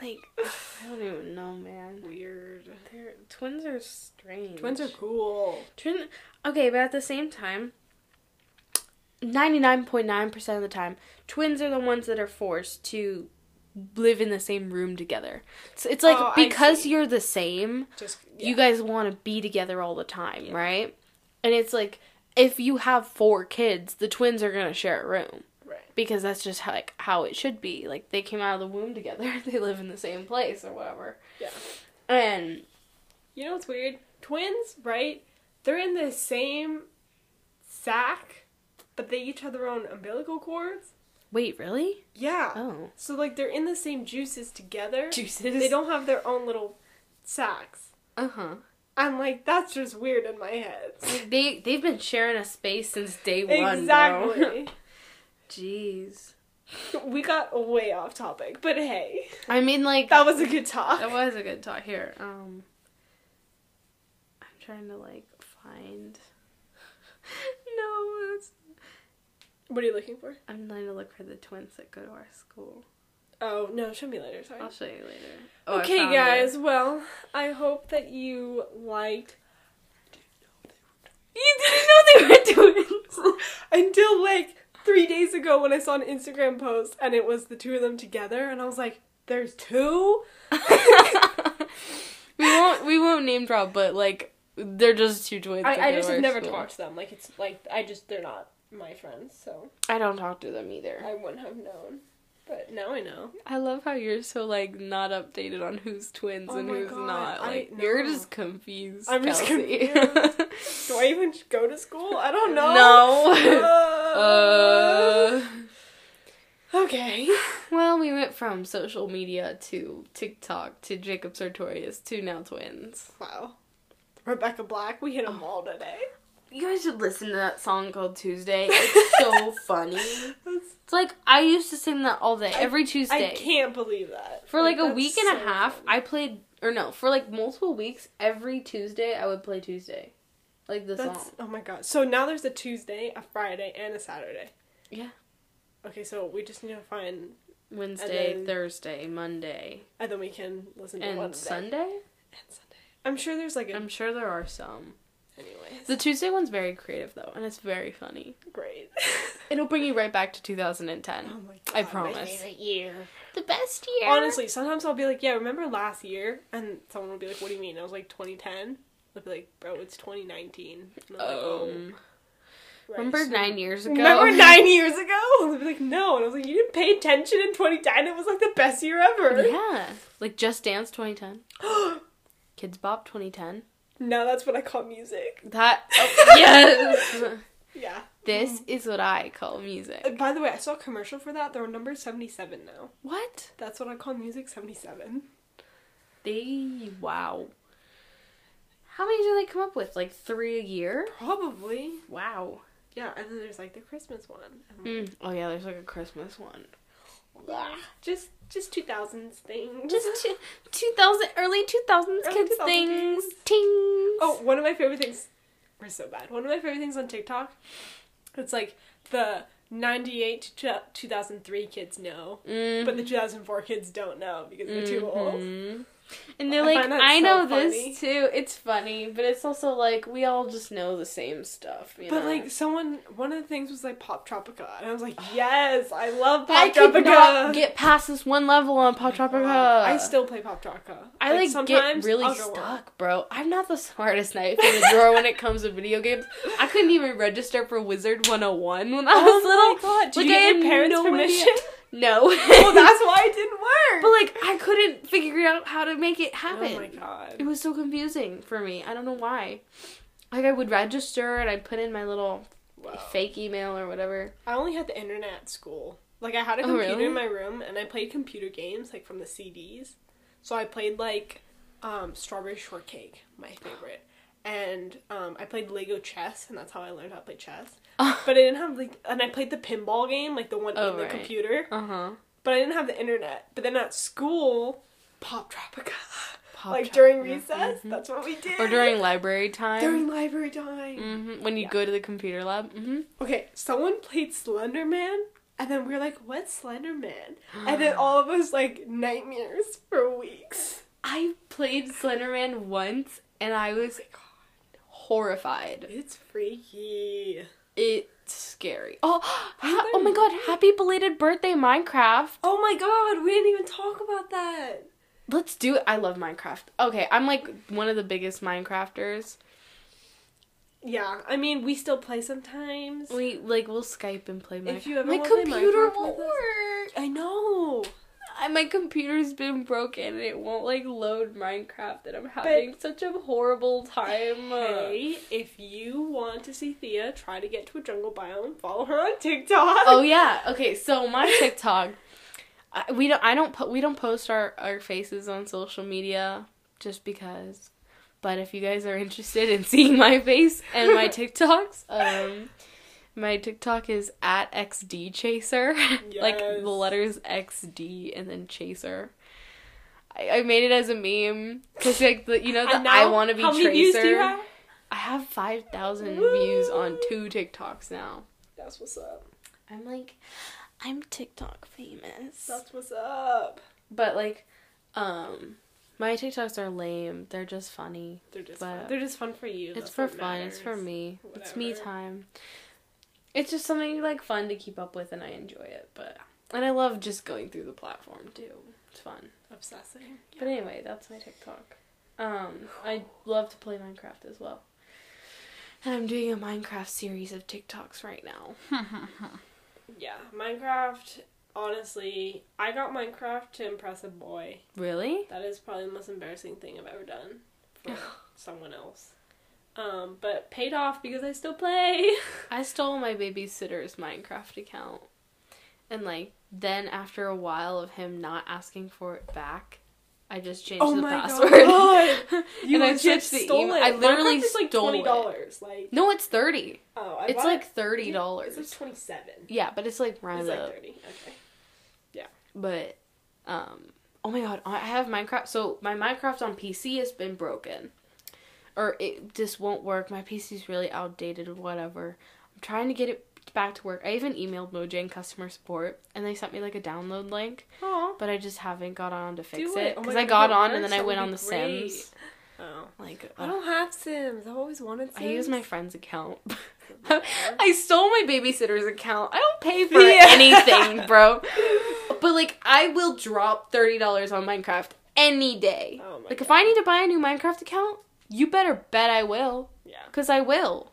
Like I don't even know, man. Weird. They're, twins are strange. Twins are cool. Twin. Okay, but at the same time, ninety nine point nine percent of the time, twins are the ones that are forced to live in the same room together. So it's like Oh, because you're the same, Just you guys want to be together all the time, right? And it's like if you have four kids, the twins are gonna share a room right. Because that's just how, like how it should be. Like they came out of the womb together, they live in the same place or whatever. Yeah. And You know what's weird? Twins, right? They're in the same sack, but they each have their own umbilical cords. wait, really? Yeah. Oh, So like they're in the same juices together. juices. They don't have their own little sacks. Uh huh. I'm like, that's just weird in my head. Like they they've been sharing a space since day one. exactly. Jeez. we got way off topic, but hey, I mean, like that was a good talk. that was a good talk. Here, um, I'm trying to like find. no, it's, What are you looking for? I'm trying to look for the twins that go to our school. Oh no, show me later. Sorry. I'll show you later. Oh, okay, found it. guys. Well, I hope that you liked. You didn't know they were twins. Until like three days ago when I saw an Instagram post and it was the two of them together, and I was like, "There's two? we won't we won't name drop, but like they're just two twins. I, I just have never school. talked to them. Like it's like I just they're not my friends, so I don't talk to them either. I wouldn't have known. But now I know. I love how you're so like not updated on who's twins Oh and who's God, not. I Like you're just confused. I'm just Kelsey. confused. Do I even go to school? I don't know. no. Uh, uh. okay. Well, we went from social media to TikTok to Jacob Sartorius to now twins. Wow. Rebecca Black, we hit them all today. You guys should listen to that song called Tuesday. It's so funny. It's like I used to sing that all day, every Tuesday. I can't believe that. For like a week and a half, funny. I played or no, for like multiple weeks, every Tuesday I would play Tuesday. Like the That's song. oh my god. So now there's a Tuesday, a Friday, and a Saturday. Yeah. Okay, so we just need to find, Wednesday, then- Thursday, Monday, and then we can listen to one and day. Sunday. And Sunday. I'm sure there's like a. I'm sure there are some. Anyways, The Tuesday one's very creative though, and it's very funny. great. It'll bring you right back to 2010. oh my god. I my promise. favorite year. The best year. Honestly, sometimes I'll be like, yeah, remember last year? And someone will be like, what do you mean? I was like, 2010. I'll be like, bro, it's 2019. And I'm like, oh. Um, right, remember so- nine years ago? Remember nine years ago? I'll be like, no. And I was like, you didn't pay attention in 2010. It was like the best year ever. Yeah, like Just Dance 2010, Kidz Bop 2010. Now that's what I call music. That oh, yes. Yeah. This is what I call music. And by the way, I saw a commercial for that. They're number 77 now. What? That's what I call music 77. They wow. How many do they come up with? Like three a year? Probably. Wow. Yeah, and then there's like the Christmas one. Mm. Oh yeah, there's like a Christmas one. Just just 2000s things. Just two, 2000 early 2000s kids 2000s things. Tings. Oh, one of my favorite things. We're so bad. One of my favorite things on TikTok. It's like the 98 to 2003 kids know, Mhm. but the 2004 kids don't know because they're too old. And they're I like, I so know funny. this too. It's funny, but it's also like we all just know the same stuff. You But know? like someone, one of the things was like Poptropica, and I was like, yes, I love I Pop could not get past this one level on Poptropica. I still play Poptropica. I like, get really stuck, bro. I'm not the smartest knife in the drawer when it comes to video games. I couldn't even register for Wizard 101 when I oh was Oh little. my god! Did Like, you I get your parents' no permission? idea. No. well, that's why it didn't work. But like, I couldn't figure out how to make it happen. oh my god! It was so confusing for me. I don't know why. Like I would register and I'd put in my little Wow. fake email or whatever. I only had the internet at school. Like I had a Oh, computer really? in my room, and I played computer games like from the CDs. So I played like um, Strawberry Shortcake, my favorite, and um, I played Lego chess, and that's how I learned how to play chess. But I didn't have like, and I played the pinball game, like the one Oh, in the right. computer. Uh huh. But I didn't have the internet. But then at school, Poptropica, Pop like during Tropica, recess, mhm. that's what we did. Or during library time. during library time. hmm When you Yeah. go to the computer lab. hmm Okay, someone played Slender Man And then we were like, what's Slender Man? And then all of us like nightmares for weeks. I played Slenderman once and I was horrified. It's freaky. It's scary. Oh, ha- oh my god, happy belated birthday Minecraft. Oh my god, we didn't even talk about that. Let's do it. I love Minecraft. Okay, I'm like one of the biggest Minecrafters. Yeah, I mean, we still play sometimes. We like we'll Skype and play Minecraft. If you ever my computer won't work. I know. I, my computer's been broken and it won't like load Minecraft and I'm having such a horrible time. Hey, if you want to see Thea try to get to a jungle biome, follow her on TikTok. Oh yeah. Okay, so my TikTok I, we don't I don't po- we don't post our our faces on social media just because. But if you guys are interested in seeing my face and my TikToks, um my TikTok is at XD Chaser. like the letters XD and then Chaser. I, I made it as a meme because like the, you know the And I want to be how Tracer. many views do you have? I have five thousand views on two TikToks now. That's what's up. I'm like, I'm TikTok famous. That's what's up. But like, um, my TikToks are lame. They're just funny. They're just fun. They're just fun for you. It's That's for fun. It's for matters. me. It's me time. It's just something like fun to keep up with, and I enjoy it. But and I love just going through the platform too. It's fun. Obsessing. But anyway, that's my TikTok. Um, I love to play Minecraft as well. And I'm doing a Minecraft series of TikToks right now. Yeah, Minecraft. Honestly, I got Minecraft to impress a boy. Really? That is probably the most embarrassing thing I've ever done for someone else. Um, but paid off because I still play. I stole my babysitter's Minecraft account. And like then after a while of him not asking for it back, I just changed Oh the my password. God. You and I switched the stole email. it. I literally Minecraft like stole twenty it. dollars. Like No, it's 30. oh, I It's like $30. It's like twenty seven. Yeah, but it's like It's rounded like up. thirty. Okay. Yeah. But um oh my god, I have Minecraft. So my Minecraft on PC has been broken. Or it just won't work. My PC's really outdated or whatever. I'm trying to get it back to work. I even emailed Mojang customer support and they sent me like a download link, Oh. but I just haven't got on to fix Do it it. Oh because I got on and then I went on the great. Sims. Oh. Like I don't have Sims. I've always wanted Sims. I use my friend's account. I stole my babysitter's account. I don't pay for Yeah. anything, bro. But like, I will drop thirty dollars on Minecraft any day. Oh my like, if I need to buy a new Minecraft account, you better bet I will, Yeah. cause I will,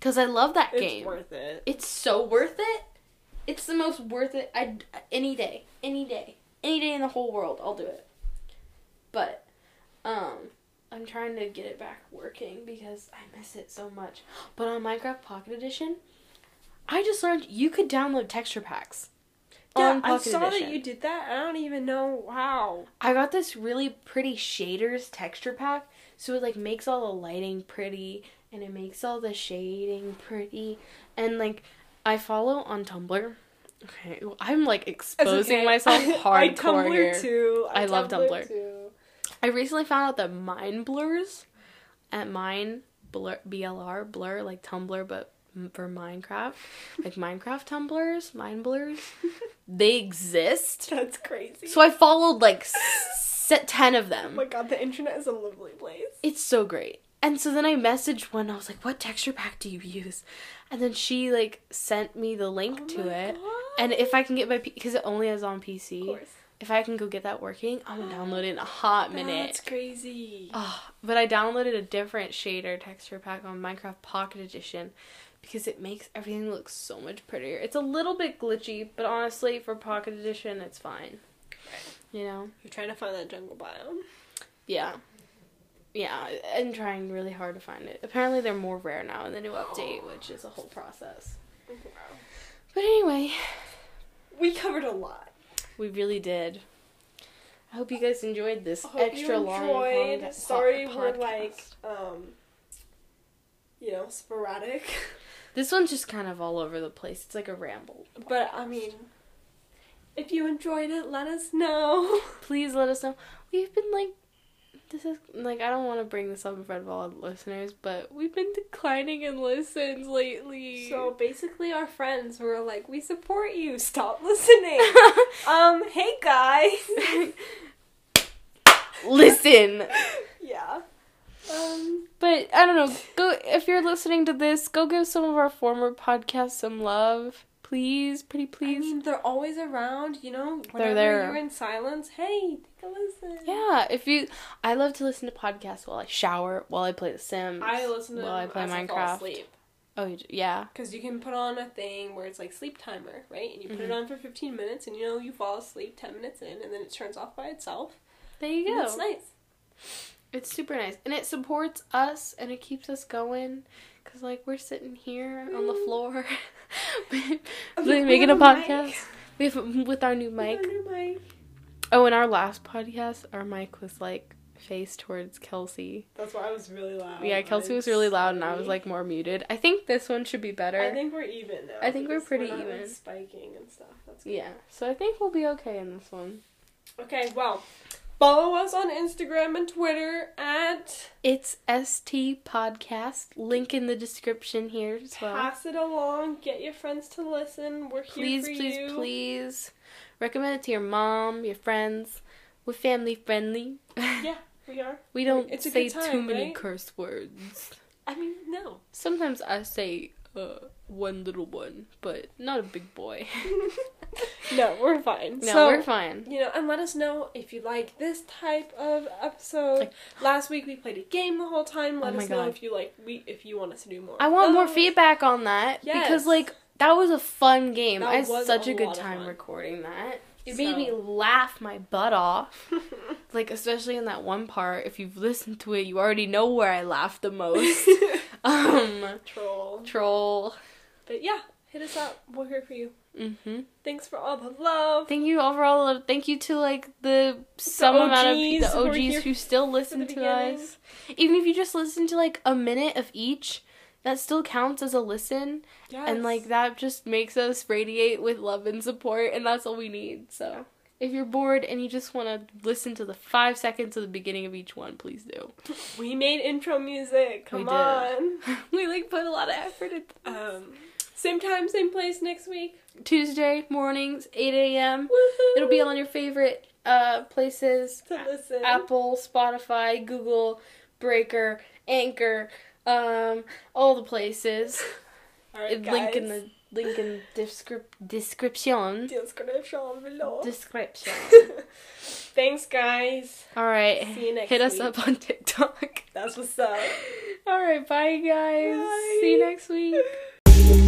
cause I love that It's game. It's worth it. It's so worth it. It's the most worth it. I any day, any day, any day in the whole world, I'll do it. But, um, I'm trying to get it back working because I miss it so much. But on Minecraft Pocket Edition, I just learned you could download texture packs. Yeah, on I saw Edition. that you did that. I don't even know how. I got this really pretty shaders texture pack, so it like makes all the lighting pretty and it makes all the shading pretty. And like I follow on Tumblr. Okay, well, I'm like exposing myself hardcore I Tumblr here. too. I love Tumblr. too. I recently found out that Mind Blurs at Mine Blur BLR Blur like Tumblr but for Minecraft, like Minecraft tumblers, Mind Blurs, they exist. That's crazy. So I followed like set 10 of oh them. my god, the internet is a lovely place. It's so great. And so then I messaged one. I was like, "What texture pack do you use?" And then she like sent me the link Oh to it. God. And if I can get my because it only is on of PC. course. If I can go get that working, I'm gonna download it in a hot minute. That's crazy. Oh, but I downloaded a different shader texture pack on Minecraft Pocket Edition because it makes everything look so much prettier. It's a little bit glitchy, but honestly, for Pocket Edition, it's fine. You know? You're trying to find that jungle biome. Yeah. Yeah, I'm trying really hard to find it. Apparently, they're more rare now in the new update, which is a whole process. Wow. But anyway, We covered a lot. we really did. I hope you guys enjoyed this I hope extra you long. enjoyed. pod- Sorry podcast. we're like um you know, sporadic. This one's just kind of all over the place. It's like a ramble. But I mean if you enjoyed it, let us know. Please let us know. We've been like this is like I don't want to bring this up in front of all the listeners, but we've been declining in listens lately. So basically, our friends were like, "We support you. Stop listening." um, hey guys. listen. yeah. Um. But I don't know. Go if you're listening to this, go give some of our former podcasts some love, please, pretty please. I mean, they're always around, you know. Whenever there. you're in silence, hey, take a listen. yeah, if you, I love to listen to podcasts while I shower, while I play The Sims. I listen to while I play as I fall Minecraft. asleep. Oh yeah, Because you can put on a thing where it's like sleep timer, right? And you put it Mhm. on for 15 minutes, and you know you fall asleep 10 minutes in, and then it turns off by itself. there you go. it's nice. It's super nice, and it supports us, and it keeps us going. Cause like we're sitting here on the Mm. floor, making a have a mic. podcast. We have with our new mic. our new mic. Oh, in our last podcast, our mic was like face towards Kelsey. That's why I was really loud. Yeah, Kelsey I'm was really loud, and I was like more muted. I think this one should be better. I think we're even now. I think we're because pretty like, even. spiking and stuff. That's good. yeah, so I think we'll be okay in this one. Okay, well, follow us on Instagram and Twitter at It's ST Podcast. Link in the description here as well. Pass it along. Get your friends to listen. We're here please, for please, you. please recommend it to your mom, your friends. We're family friendly. Yeah, we are. we don't It's say time, too many right? curse words. I mean, no. Sometimes I say uh, one little one, but not a big boy. no, we're fine. no, so, we're fine. You know, and let us know if you like this type of episode. Like- Last week we played a game the whole time. Let Oh us know if you like we if you want us to do more. I want more feedback on that because, like, that was a fun game. That I had such a a good time recording that. It So- made me laugh my butt off. like, especially in that one part. If you've listened to it, you already know where I laughed the most. um, Troll. troll. But yeah, hit us up. We're here for you. Mm-hmm. Thanks for all the love. Thank you overall. Thank you to like the some amount of the OGs who still listen to beginning. us. Even if you just listen to like a minute of each, that still counts as a listen. And like that just makes us radiate with love and support, and that's all we need. So if you're bored and you just want to listen to the five seconds of the beginning of each one, please do. we made intro music. Come did. on. we like put a lot of effort into Um, same time, same place next week. Tuesday mornings, 8 a.m. It'll be on your favorite uh places: to listen. Apple, Spotify, Google, Breaker, Anchor, um, all the places. All right, guys. link in the link in descrip- description. description below. Description. Thanks, guys. All right. See you next Hit us up on TikTok. That's what's up. All right, bye guys. Bye. See you next week.